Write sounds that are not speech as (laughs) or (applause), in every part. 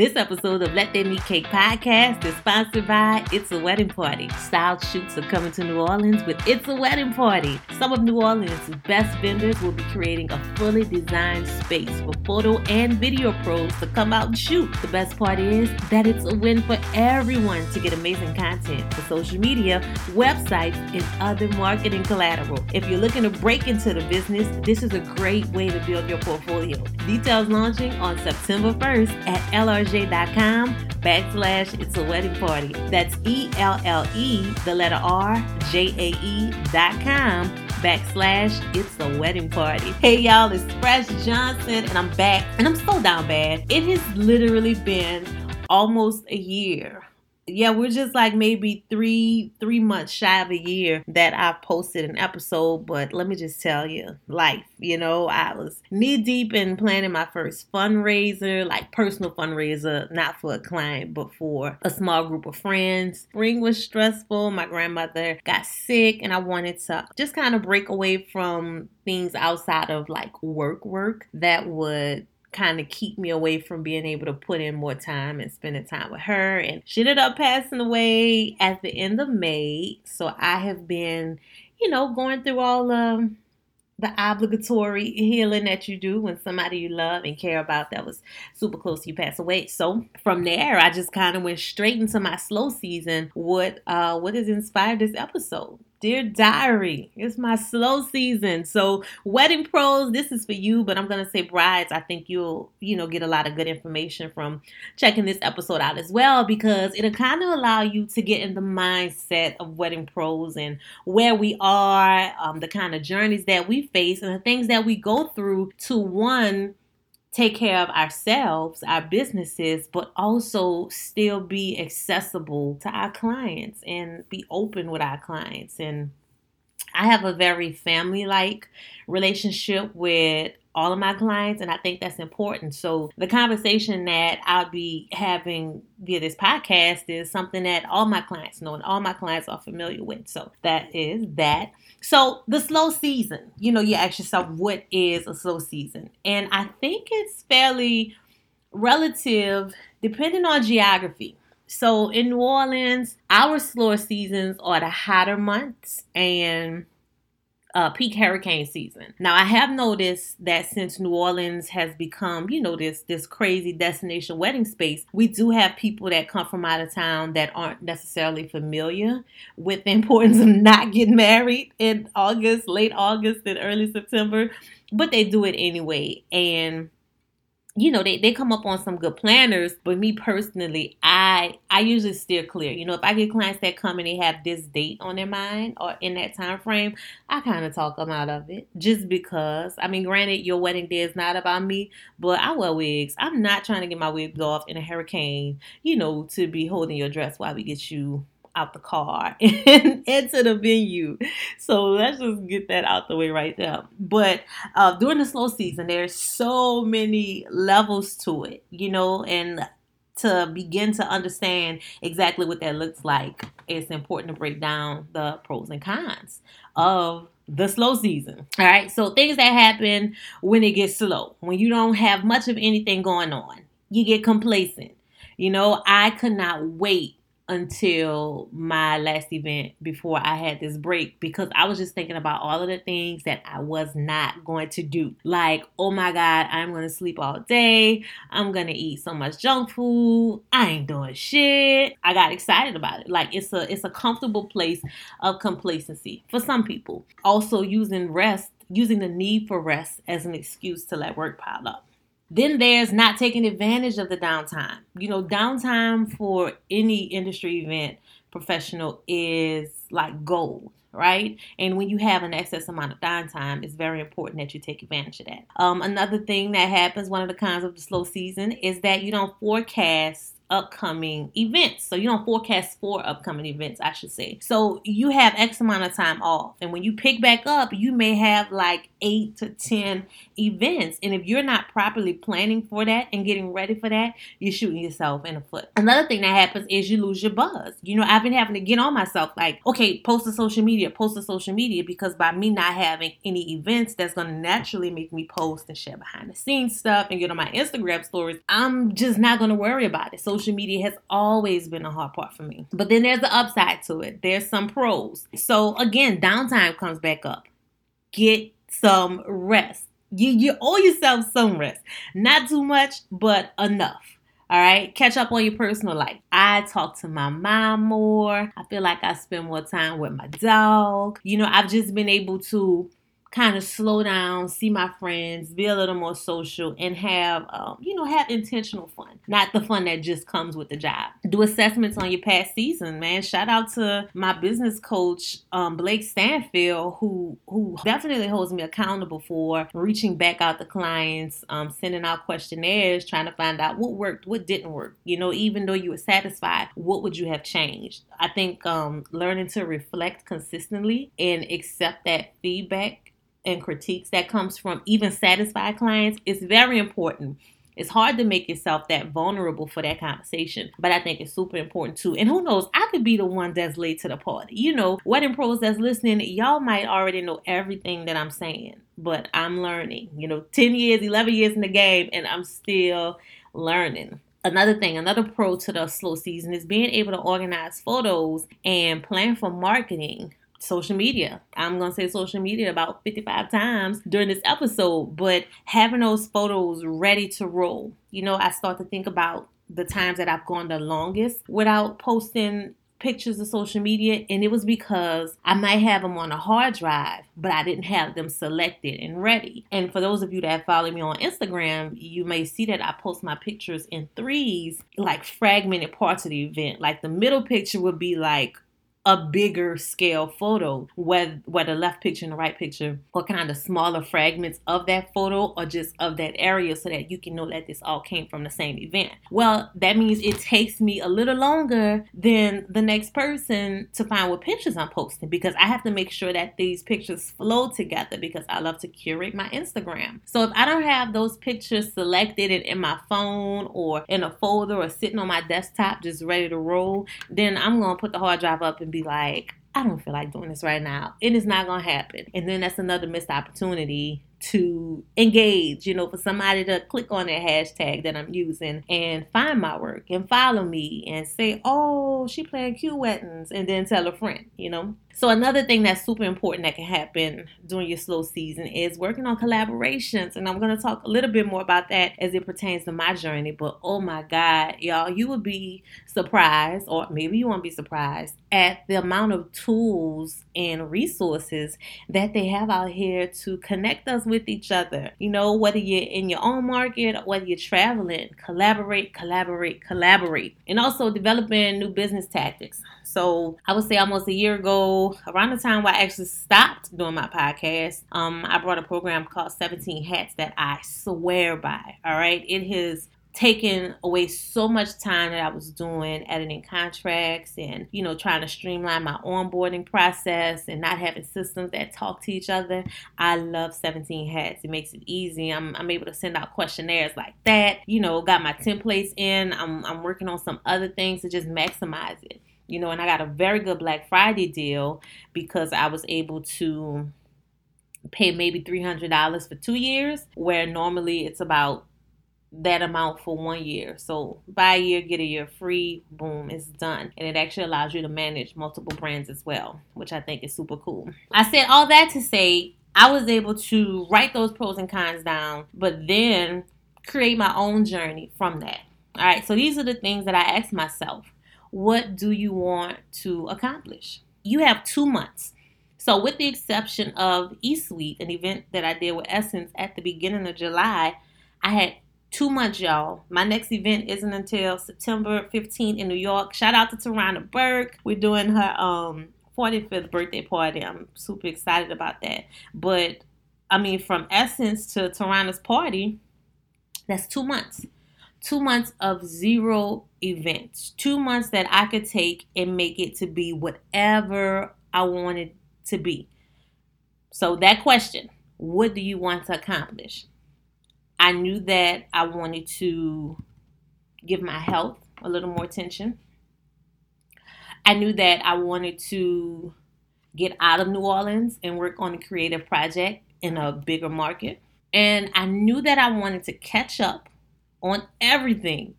This episode of Let Them Eat Cake podcast is sponsored by It's a Wedding Party. Style shoots are coming to New Orleans with It's a Wedding Party. Some of New Orleans' best vendors will be creating a fully designed space for photo and video pros to come out and shoot. The best part is that it's a win for everyone to get amazing content for social media, websites, and other marketing collateral. If you're looking to break into the business, this is a great way to build your portfolio. Details launching on September 1st at LR ellerjae.com backslash it's a wedding party. That's E L L E, the letter R, J A E dot com backslash it's a wedding party. Hey y'all, it's Fresh Johnson and I'm back and I'm so down bad. It has literally been almost a year yeah, we're just like maybe three three months shy of a year that I've posted an episode. But let me just tell you, life. You know, I was knee deep in planning my first fundraiser, like personal fundraiser, not for a client, but for a small group of friends. Spring was stressful. My grandmother got sick, and I wanted to just kind of break away from things outside of like work work that would kind of keep me away from being able to put in more time and spending time with her. And she ended up passing away at the end of May. So I have been, you know, going through all of the obligatory healing that you do when somebody you love and care about that was super close to you pass away. So from there, I just kind of went straight into my slow season. What uh, what has inspired this episode? Dear Diary, it's my slow season. So, wedding pros, this is for you, but I'm going to say brides, I think you'll, you know, get a lot of good information from checking this episode out as well because it'll kind of allow you to get in the mindset of wedding pros and where we are, um, the kind of journeys that we face, and the things that we go through to one take care of ourselves, our businesses, but also still be accessible to our clients and be open with our clients. And I have a very family like relationship with all of my clients, and I think that's important. So, the conversation that I'll be having via this podcast is something that all my clients know and all my clients are familiar with. So, that is that. So the slow season, you know, you ask yourself, what is a slow season? And I think it's fairly relative depending on geography. So in New Orleans, our slower seasons are the hotter months and uh, peak hurricane season. Now, I have noticed that since New Orleans has become, you know, this this crazy destination wedding space, we do have people that come from out of town that aren't necessarily familiar with the (laughs) importance of not getting married in August, late August, and early September, but they do it anyway. And you know they, they come up on some good planners but me personally i i usually steer clear. You know if i get clients that come and they have this date on their mind or in that time frame i kind of talk them out of it just because i mean granted your wedding day is not about me but i wear wigs. I'm not trying to get my wigs off in a hurricane you know to be holding your dress while we get you out the car (laughs) and into the venue. So let's just get that out the way right now. But uh, during the slow season, there's so many levels to it, you know, and to begin to understand exactly what that looks like, it's important to break down the pros and cons of the slow season. All right. So things that happen when it gets slow, when you don't have much of anything going on, you get complacent. You know, I could not wait until my last event before I had this break because I was just thinking about all of the things that I was not going to do. Like, oh my God, I'm going to sleep all day. I'm going to eat so much junk food. I ain't doing shit. I got excited about it. Like it's a it's a comfortable place of complacency for some people. Also using rest, using the need for rest as an excuse to let work pile up. Then there's not taking advantage of the downtime. You know, downtime for any industry event professional is like gold right? And when you have an excess amount of downtime, it's very important that you take advantage of that. Um, another thing that happens, one of the kinds of the slow season, is that you don't forecast upcoming events. So you don't forecast for upcoming events, I should say. So you have X amount of time off. And when you pick back up, you may have like eight to 10 events. And if you're not properly planning for that and getting ready for that, you're shooting yourself in the foot. Another thing that happens is you lose your buzz. You know, I've been having to get on myself like, okay, post to social media, post to social media, because by me not having any events, that's going to naturally make me post and share behind the scenes stuff and get on my Instagram stories. I'm just not going to worry about it. Social media has always been a hard part for me. But then there's the upside to it. There's some pros. So again, downtime comes back up. Get some rest. You you owe yourself some rest. Not too much, but enough. All right, catch up on your personal life. I talk to my mom more. I feel like I spend more time with my dog. You know, I've just been able to kind of slow down, see my friends, be a little more social, and have, um, you know, have intentional fun. Not the fun that just comes with the job. Do assessments on your past season, man. Shout out to my business coach, um, Blake Stanfield, who who definitely holds me accountable for reaching back out to clients, um, sending out questionnaires, trying to find out what worked, what didn't work. You know, even though you were satisfied, what would you have changed? I think um, learning to reflect consistently and accept that feedback and critiques that comes from even satisfied clients is very important. It's hard to make yourself that vulnerable for that conversation, but I think it's super important too. And who knows, I could be the one that's late to the party. You know, wedding pros that's listening, y'all might already know everything that I'm saying, but I'm learning. You know, 10 years, 11 years in the game, and I'm still learning. Another thing, another pro to the slow season is being able to organize photos and plan for marketing social media. I'm going to say social media about 55 times during this episode, but having those photos ready to roll. You know, I start to think about the times that I've gone the longest without posting pictures of social media and it was because I might have them on a hard drive but I didn't have them selected and ready. And for those of you that follow me on Instagram, you may see that I post my pictures in threes like fragmented parts of the event. Like the middle picture would be like a bigger scale photo, whether whether left picture and the right picture, or kind of smaller fragments of that photo or just of that area so that you can know that this all came from the same event. Well, that means it takes me a little longer than the next person to find what pictures I'm posting because I have to make sure that these pictures flow together because I love to curate my Instagram. So if I don't have those pictures selected and in my phone or in a folder or sitting on my desktop just ready to roll, then I'm gonna put the hard drive up and be like, I don't feel like doing this right now. It is not going to happen. And then that's another missed opportunity to engage, you know, for somebody to click on that hashtag that I'm using and find my work and follow me and say, oh, she playing Q weddings and then tell a friend, you know. So another thing that's super important that can happen during your slow season is working on collaborations. And I'm going to talk a little bit more about that as it pertains to my journey. But oh my God, y'all, you would be surprised, or maybe you won't be surprised, at the amount of tools and resources that they have out here to connect us with each other. You know, whether you're in your own market or whether you're traveling, collaborate, collaborate, collaborate. And also developing new business tactics. So I would say almost a year ago, around the time where I actually stopped doing my podcast, um, I brought a program called 17 Hats that I swear by. All right. It has taken away so much time that I was doing editing contracts and you know trying to streamline my onboarding process and not having systems that talk to each other. I love 17 hats. It makes it easy. I'm, I'm able to send out questionnaires like that. You know, got my templates in. I'm, I'm working on some other things to just maximize it. You know, and I got a very good Black Friday deal because I was able to pay maybe $300 for two years, where normally it's about that amount for one year. So buy a year, get a year free, boom, it's done. And it actually allows you to manage multiple brands as well, which I think is super cool. I said all that to say I was able to write those pros and cons down, but then create my own journey from that. All right, so these are the things that I asked myself. What do you want to accomplish? You have two months. So, with the exception of E Suite, an event that I did with Essence at the beginning of July, I had two months, y'all. My next event isn't until September 15th in New York. Shout out to Tarana Burke. We're doing her um 45th birthday party. I'm super excited about that. But I mean, from Essence to Tarana's party, that's two months. Two months of zero events. Two months that I could take and make it to be whatever I wanted to be. So that question, what do you want to accomplish? I knew that I wanted to give my health a little more attention. I knew that I wanted to get out of New Orleans and work on a creative project in a bigger market. And I knew that I wanted to catch up on everything,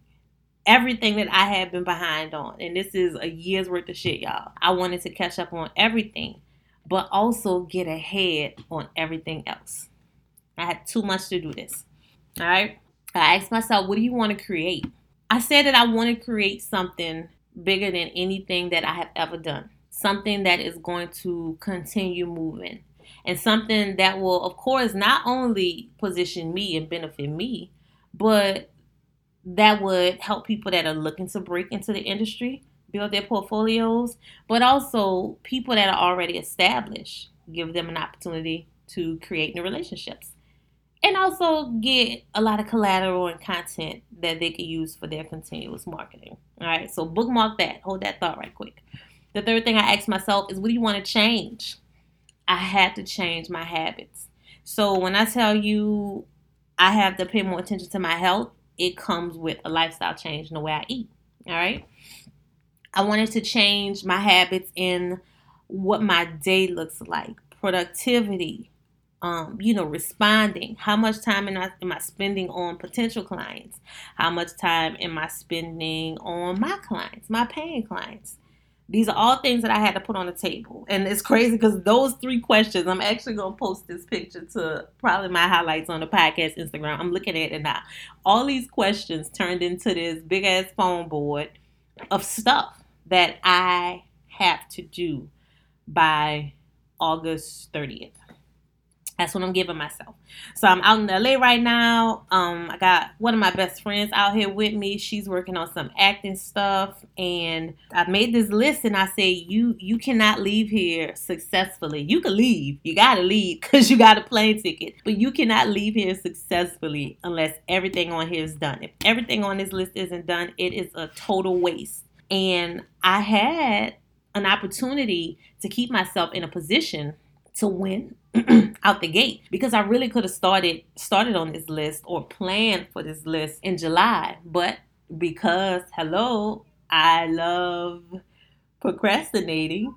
everything that I had been behind on. And this is a year's worth of shit, y'all. I wanted to catch up on everything, but also get ahead on everything else. I had too much to do this. All right. I asked myself, what do you want to create? I said that I want to create something bigger than anything that I have ever done. Something that is going to continue moving. And something that will, of course, not only position me and benefit me, but that would help people that are looking to break into the industry build their portfolios, but also people that are already established, give them an opportunity to create new relationships. And also get a lot of collateral and content that they can use for their continuous marketing. All right, so bookmark that. Hold that thought right quick. The third thing I asked myself is what do you want to change? I had to change my habits. So when I tell you I have to pay more attention to my health, it comes with a lifestyle change in the way I eat. All right. I wanted to change my habits in what my day looks like, productivity, um, you know, responding. How much time am I, am I spending on potential clients? How much time am I spending on my clients, my paying clients? These are all things that I had to put on the table. And it's crazy because those three questions, I'm actually going to post this picture to probably my highlights on the podcast Instagram. I'm looking at it now. All these questions turned into this big ass foam board of stuff that I have to do by August 30th. That's what I'm giving myself. So I'm out in LA right now. Um, I got one of my best friends out here with me. She's working on some acting stuff, and I made this list. And I say, you you cannot leave here successfully. You can leave. You gotta leave because you got a plane ticket, but you cannot leave here successfully unless everything on here is done. If everything on this list isn't done, it is a total waste. And I had an opportunity to keep myself in a position to win (clears throat) out the gate because I really could have started started on this list or planned for this list in July, but because hello, I love procrastinating,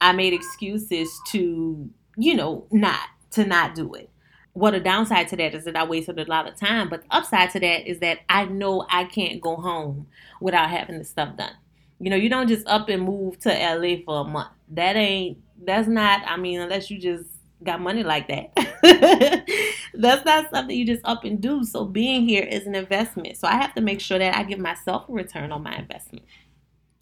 I made excuses to, you know, not to not do it. What a downside to that is that I wasted a lot of time, but the upside to that is that I know I can't go home without having this stuff done. You know, you don't just up and move to LA for a month. That ain't that's not, I mean, unless you just got money like that. (laughs) that's not something you just up and do. So being here is an investment. So I have to make sure that I give myself a return on my investment.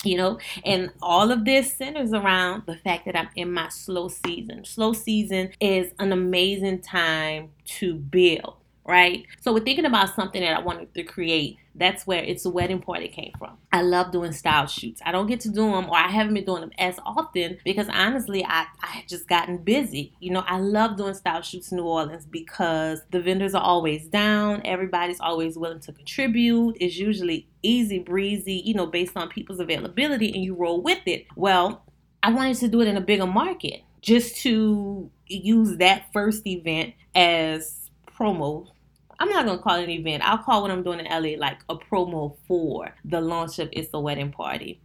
You know, and all of this centers around the fact that I'm in my slow season. Slow season is an amazing time to build right? So we're thinking about something that I wanted to create. That's where it's a wedding party came from. I love doing style shoots. I don't get to do them or I haven't been doing them as often because honestly I, I just gotten busy. You know, I love doing style shoots in New Orleans because the vendors are always down. Everybody's always willing to contribute. It's usually easy breezy, you know, based on people's availability and you roll with it. Well, I wanted to do it in a bigger market just to use that first event as promo I'm not gonna call it an event. I'll call what I'm doing in LA like a promo for the launch of It's a Wedding Party.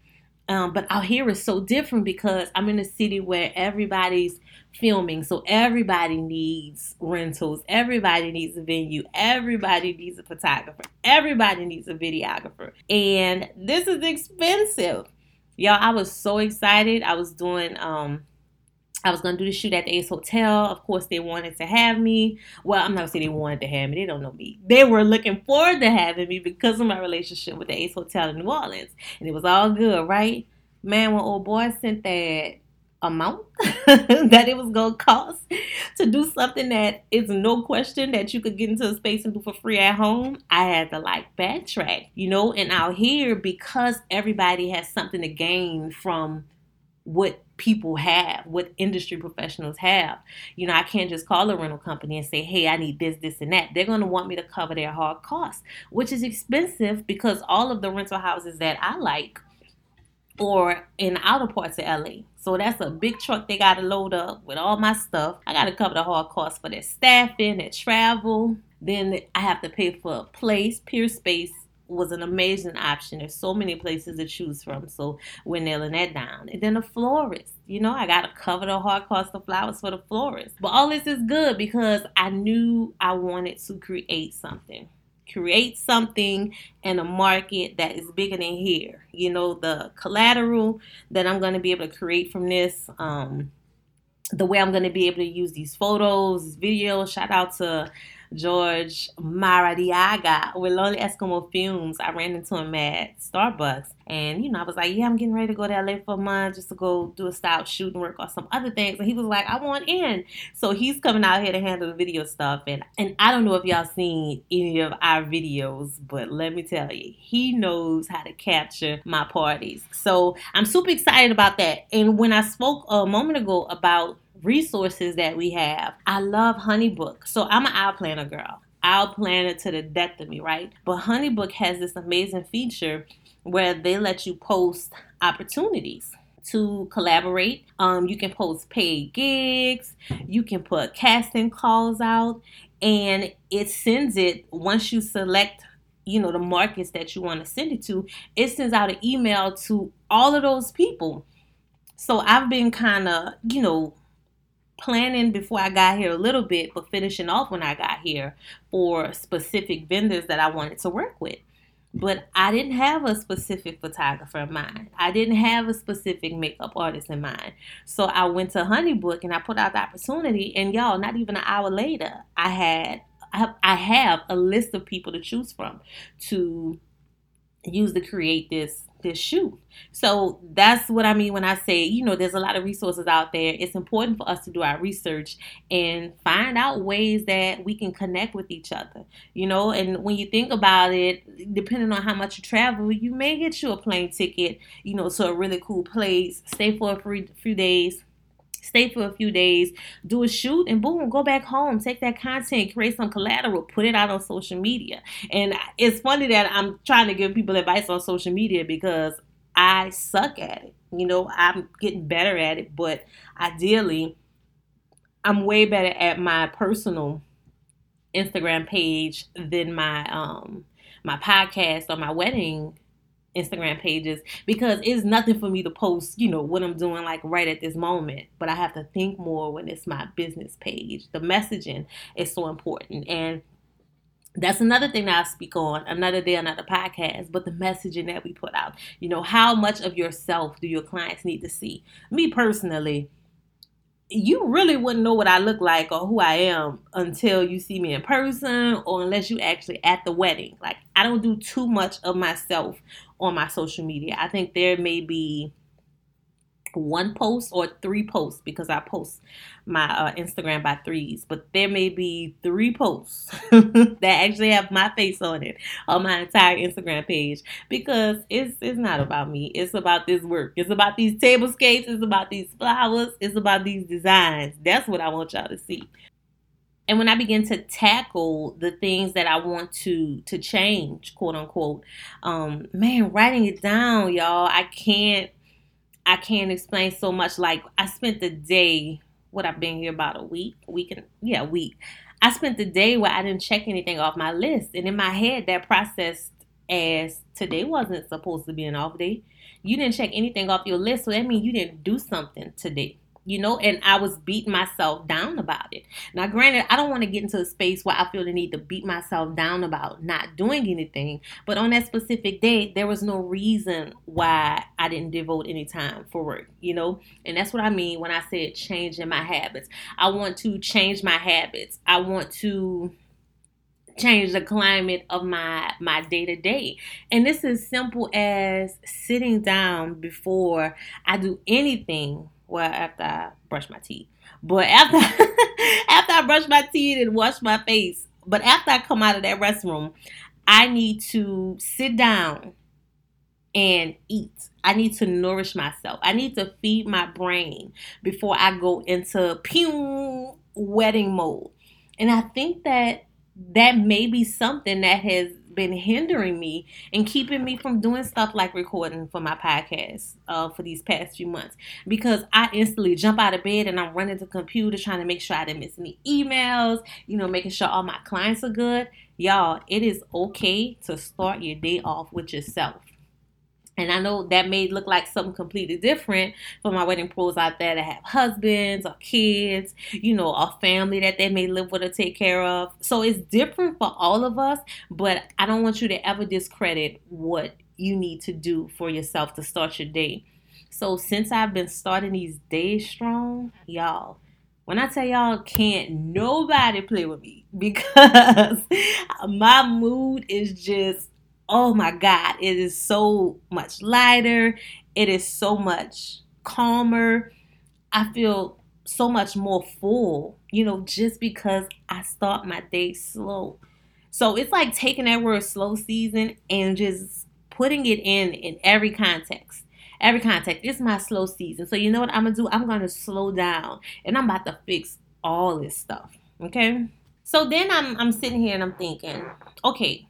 Um, but out here is so different because I'm in a city where everybody's filming, so everybody needs rentals, everybody needs a venue, everybody needs a photographer, everybody needs a videographer, and this is expensive. Y'all, I was so excited. I was doing um I was gonna do the shoot at the Ace Hotel. Of course, they wanted to have me. Well, I'm not gonna say they wanted to have me. They don't know me. They were looking forward to having me because of my relationship with the Ace Hotel in New Orleans, and it was all good, right? Man, when old boy sent that amount (laughs) that it was gonna cost to do something that is no question that you could get into a space and do for free at home, I had to like backtrack, you know. And out here, because everybody has something to gain from what people have, what industry professionals have. You know, I can't just call a rental company and say, hey, I need this, this, and that. They're going to want me to cover their hard costs, which is expensive because all of the rental houses that I like or in outer parts of LA. So that's a big truck they got to load up with all my stuff. I got to cover the hard costs for their staffing, their travel. Then I have to pay for a place, Peerspace was an amazing option. There's so many places to choose from, so we're nailing that down. And then a florist, you know, I gotta cover the hard cost of flowers for the florist. But all this is good because I knew I wanted to create something. Create something in a market that is bigger than here. You know, the collateral that I'm gonna be able to create from this, um, the way I'm gonna be able to use these photos, videos. Shout out to George Maradiaga with Lonely Eskimo Films. I ran into him at Starbucks. And, you know, I was like, yeah, I'm getting ready to go to LA for a month just to go do a style shoot and work on some other things. And he was like, I want in. So he's coming out here to handle the video stuff. And, and I don't know if y'all seen any of our videos, but let me tell you, he knows how to capture my parties. So I'm super excited about that. And when I spoke a moment ago about resources that we have. I love Honeybook. So I'm an aisle planner girl. Aisle planner to the death of me, right? But Honeybook has this amazing feature where they let you post opportunities to collaborate. Um, you can post paid gigs, you can put casting calls out, and it sends it once you select you know the markets that you want to send it to it sends out an email to all of those people so i've been kind of you know planning before I got here a little bit, but finishing off when I got here for specific vendors that I wanted to work with. But I didn't have a specific photographer in mind. I didn't have a specific makeup artist in mind. So I went to Honeybook and I put out the opportunity. And y'all, not even an hour later, I had I have a list of people to choose from to use to create this this shoe. So that's what I mean when I say, you know, there's a lot of resources out there. It's important for us to do our research and find out ways that we can connect with each other. You know, and when you think about it, depending on how much you travel, you may get you a plane ticket, you know, to a really cool place, stay for a few, few days stay for a few days, do a shoot, and boom, go back home, take that content, create some collateral, put it out on social media. And it's funny that I'm trying to give people advice on social media because I suck at it. You know, I'm getting better at it, but ideally, I'm way better at my personal Instagram page than my um my podcast or my wedding Instagram pages because it's nothing for me to post, you know, what I'm doing like right at this moment. But I have to think more when it's my business page. The messaging is so important. And that's another thing that I speak on another day, another podcast, but the messaging that we put out. You know, how much of yourself do your clients need to see? Me personally, you really wouldn't know what I look like or who I am until you see me in person or unless you actually at the wedding. Like I don't do too much of myself on my social media. I think there may be one post or three posts because I post my uh, Instagram by threes, but there may be three posts (laughs) that actually have my face on it on my entire Instagram page because it's it's not about me. It's about this work. It's about these tablescapes. It's about these flowers. It's about these designs. That's what I want y'all to see. And when I begin to tackle the things that I want to to change, quote unquote, um, man, writing it down, y'all, I can't I can't explain so much. Like I spent the day, what I've been here about a week, week and yeah, week. I spent the day where I didn't check anything off my list, and in my head that processed as today wasn't supposed to be an off day. You didn't check anything off your list, so that means you didn't do something today you know, and I was beating myself down about it. Now, granted, I don't want to get into a space where I feel the need to beat myself down about not doing anything, but on that specific day, there was no reason why I didn't devote any time for work, you know, and that's what I mean when I said changing my habits. I want to change my habits, I want to change the climate of my my day to day and this is simple as sitting down before i do anything well, after I brush my teeth. But after (laughs) after I brush my teeth and wash my face, but after I come out of that restroom, I need to sit down and eat. I need to nourish myself. I need to feed my brain before I go into pew wedding mode. And I think that that may be something that has been hindering me and keeping me from doing stuff like recording for my podcast uh, for these past few months because I instantly jump out of bed and I'm running to the computer trying to make sure I didn't miss any emails, you know, making sure all my clients are good. Y'all, it is okay to start your day off with yourself. And I know that may look like something completely different for my wedding pros out there that have husbands or kids, you know, a family that they may live with or take care of. So it's different for all of us, but I don't want you to ever discredit what you need to do for yourself to start your day. So since I've been starting these days strong, y'all, when I tell y'all can't nobody play with me (laughs) because my mood is just oh my God, it is so much lighter. It is so much calmer. I feel so much more full, you know, just because I start my day slow. So it's like taking that word slow season and just putting it in in every context. Every context. It's my slow season. So you know what I'm gonna do? I'm gonna slow down and I'm about to fix all this stuff. Okay. So then I'm I'm sitting here and I'm thinking, okay,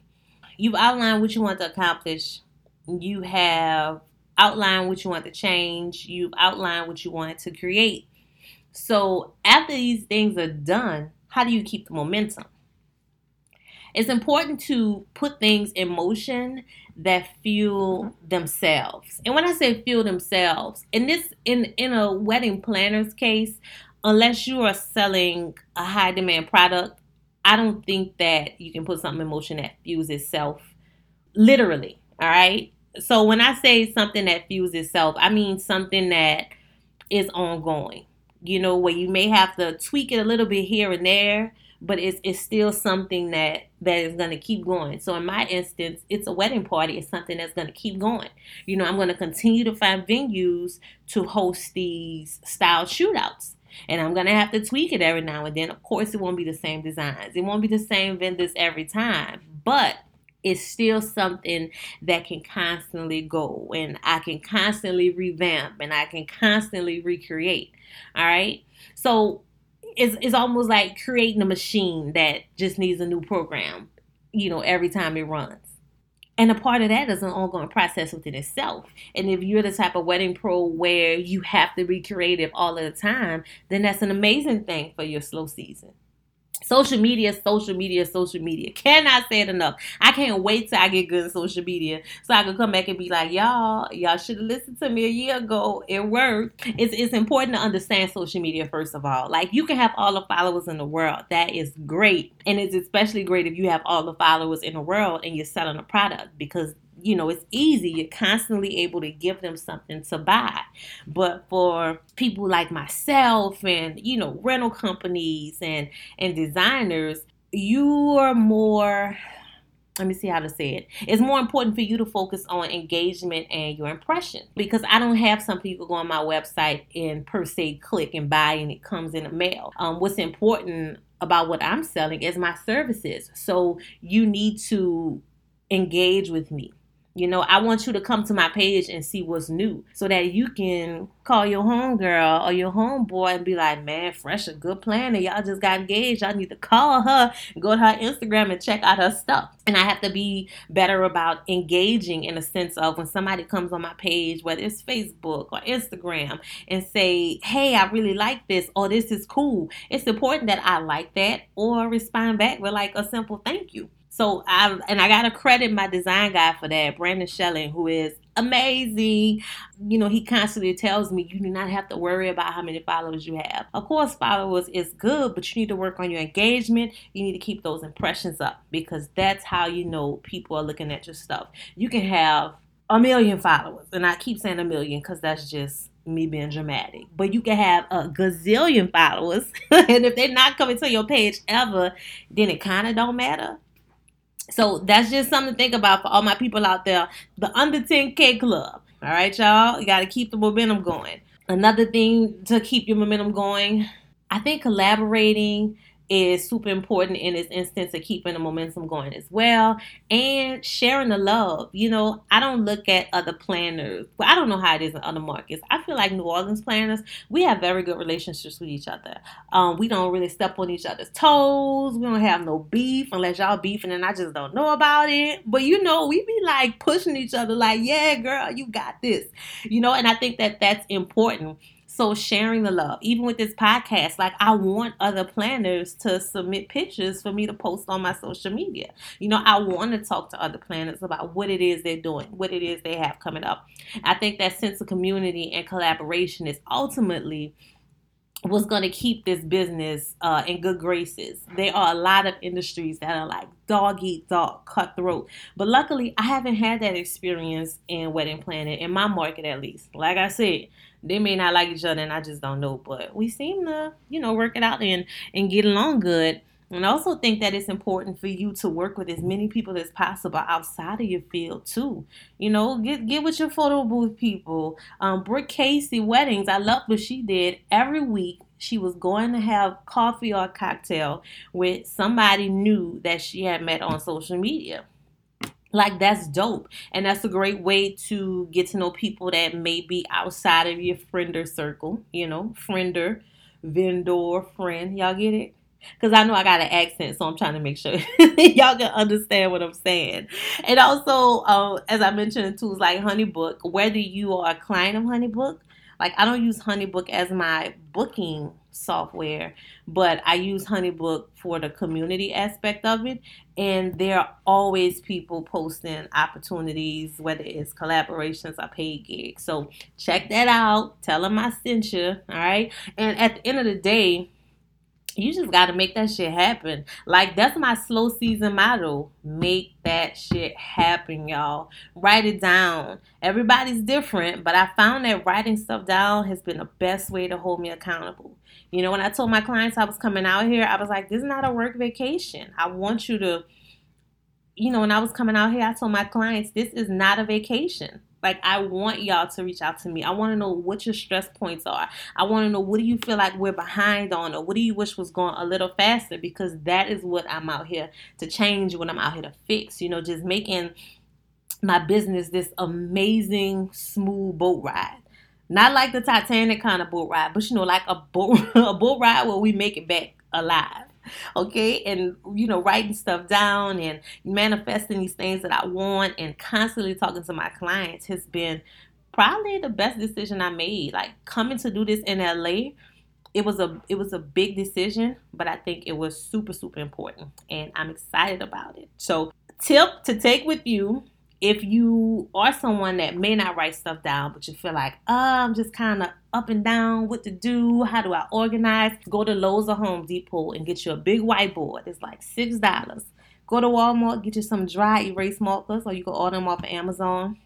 you've outlined what you want to accomplish. You have outlined what you want to change. You've outlined what you want to create. So after these things are done, how do you keep the momentum? It's important to put things in motion that fuel themselves. And when I say fuel themselves, in this in in a wedding planner's case, unless you are selling a high demand product, I don't think that you can put something in motion that fuels itself literally. All right. So when I say something that fuels itself, I mean something that is ongoing. You know, where you may have to tweak it a little bit here and there, but it's it's still something that that is going to keep going. So in my instance, it's a wedding party. It's something that's going to keep going. You know, I'm going to continue to find venues to host these style shootouts. And I'm gonna have to tweak it every now and then. Of course, it won't be the same designs. It won't be the same vendors every time, but it's still something that can constantly go and I can constantly revamp and I can constantly recreate. All right. So it's, it's almost like creating a machine that just needs a new program, you know, every time it runs. And a part of that is an ongoing process within itself. And if you're the type of wedding pro where you have to be creative all of the time, then that's an amazing thing for your slow season. Social media, social media, social media. Cannot say it enough. I can't wait till I get good in social media so I can come back and be like, y'all, y'all should have listened to me a year ago. It worked. It's it's important to understand social media first of all. Like you can have all the followers in the world. That is great. And it's especially great if you have all the followers in the world and you're selling a product because you know, it's easy. You're constantly able to give them something to buy. But for people like myself and, you know, rental companies and and designers, you are more let me see how to say it. It's more important for you to focus on engagement and your impression because I don't have some people go on my website and per se click and buy and it comes in the mail. Um, what's important about what I'm selling is my services. So you need to engage with me. You know, I want you to come to my page and see what's new so that you can call your homegirl or your homeboy and be like, man, Fresh, a good planner. Y'all just got engaged. Y'all need to call her, go to her Instagram and check out her stuff. And I have to be better about engaging in a sense of when somebody comes on my page, whether it's Facebook or Instagram, and say, hey, I really like this or this is cool. It's important that I like that or respond back with like a simple thank you. So I and I gotta credit my design guy for that, Brandon Shelling, who is amazing. You know, he constantly tells me you do not have to worry about how many followers you have. Of course, followers is good, but you need to work on your engagement. You need to keep those impressions up because that's how you know people are looking at your stuff. You can have a million followers, and I keep saying a million because that's just me being dramatic. But you can have a gazillion followers, (laughs) and if they're not coming to your page ever, then it kind of don't matter so that's just something to think about for all my people out there. The under 10K club. All right, y'all. You got to keep the momentum going. Another thing to keep your momentum going, I think collaborating is super important in this instance of keeping the momentum going as well and sharing the love. You know, I don't look at other planners, but I don't know how it is in other markets. I feel like New Orleans planners, we have very good relationships with each other. Um, we don't really step on each other's toes. We don't have no beef unless y'all beefing and I just don't know about it. But you know, we be like pushing each other, like, yeah, girl, you got this. You know, and I think that that's important so sharing the love, even with this podcast, like I want other planners to submit pictures for me to post on my social media. You know, I want to talk to other planners about what it is they're doing, what it is they have coming up. I think that sense of community and collaboration is ultimately what's going to keep this business uh, in good graces. There are a lot of industries that are like dog eat dog, cutthroat. But luckily, I haven't had that experience in wedding planning, in my market at least. Like I said, they may not like each other and I just don't know. But we seem to, you know, work it out and and get along good. And I also think that it's important for you to work with as many people as possible outside of your field too. You know, get get with your photo booth people. Um, Brooke Casey weddings, I love what she did every week. She was going to have coffee or cocktail with somebody new that she had met on social media like that's dope and that's a great way to get to know people that may be outside of your friender circle you know friender vendor friend y'all get it because I know I got an accent, so I'm trying to make sure (laughs) y'all can understand what I'm saying. And also, uh, as I mentioned, tools like HoneyBook, whether you are a client of HoneyBook, like I don't use HoneyBook as my booking software, but I use HoneyBook for the community aspect of it. And there are always people posting opportunities, whether it's collaborations or paid gigs. So check that out. Tell them I sent you. All right. And at the end of the day, you just got to make that shit happen. Like that's my slow season motto. Make that shit happen, y'all. Write it down. Everybody's different, but I found that writing stuff down has been the best way to hold me accountable. You know, when I told my clients I was coming out here, I was like, this is not a work vacation. I want you to you know, when I was coming out here, I told my clients, this is not a vacation. Like I want y'all to reach out to me. I want to know what your stress points are. I want to know what do you feel like we're behind on or what do you wish was going a little faster because that is what I'm out here to change, what I'm out here to fix. You know, just making my business this amazing smooth boat ride. Not like the Titanic kind of boat ride, but you know, like a boat (laughs) a boat ride where we make it back alive (laughs) okay? And you know writing stuff down and manifesting these things that i want and constantly talking to my clients has been probably the best decision i made. Like coming to do this in la it was a it was a big decision but i think it was super super important and i'm excited about it. So tip to take with you if you are someone that may not write stuff down, but you feel like, oh, I'm just kind of up and down, what to do, how do I organize? Go to Lowe's or Home Depot and get you a big whiteboard. It's like six dollars. Go to Walmart, get you some dry erase markers, or you can order them off of Amazon.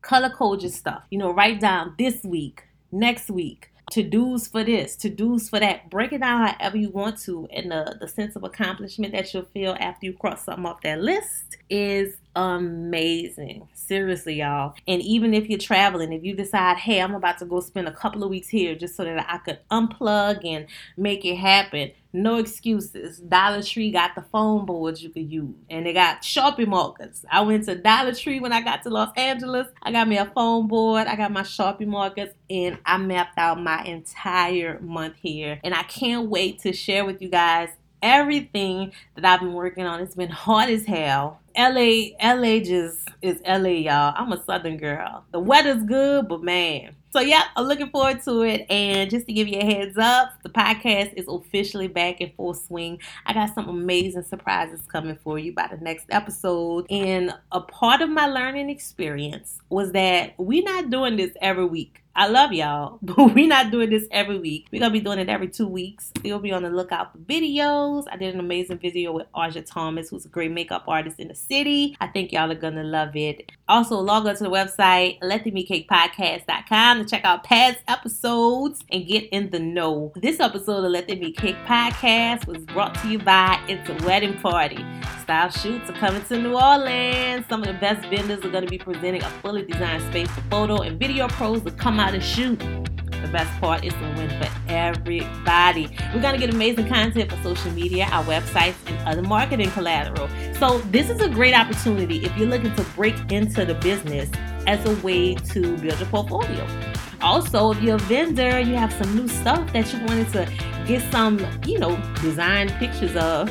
Color code your stuff. You know, write down this week, next week, to do's for this, to do's for that. Break it down however you want to, and the, the sense of accomplishment that you'll feel after you cross something off that list is amazing. Seriously, y'all. And even if you're traveling, if you decide, hey, I'm about to go spend a couple of weeks here just so that I could unplug and make it happen, no excuses. Dollar Tree got the foam boards you could use, and they got Sharpie markers. I went to Dollar Tree when I got to Los Angeles. I got me a foam board, I got my Sharpie markers, and I mapped out my entire month here. And I can't wait to share with you guys everything that I've been working on. It's been hard as hell. LA, LA just is LA, y'all. I'm a Southern girl. The weather's good, but man. So yeah, I'm looking forward to it. And just to give you a heads up, the podcast is officially back in full swing. I got some amazing surprises coming for you by the next episode. And a part of my learning experience was that we're not doing this every week. I love y'all, (laughs) but we're not doing this every week. We're gonna be doing it every two weeks. You'll be on the lookout for videos. I did an amazing video with Arja Thomas, who's a great makeup artist in the city. I think y'all are gonna love it. Also, log on to the website, letthemeatcakepodcast.com to check out past episodes and get in the know. This episode of Let There Be Cake Podcast was brought to you by It's a Wedding Party. Style shoots are coming to New Orleans. Some of the best vendors are going to be presenting a fully designed space for photo and video pros to come out and shoot. the best part is a win for everybody. We're going to get amazing content for social media, our websites, and other marketing collateral. So, this is a great opportunity if you're looking to break into the business as a way to build your portfolio. Also, if you're a vendor, you have some new stuff that you wanted to get some, you know, design pictures of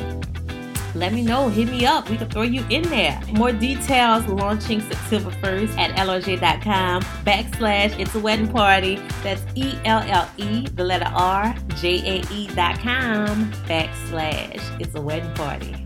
let me know. Hit me up. We can throw you in there. More details launching September 1st at ellerjae.com backslash it's a wedding party. That's E L L E, the letter R, J A E dot com backslash it's a wedding party.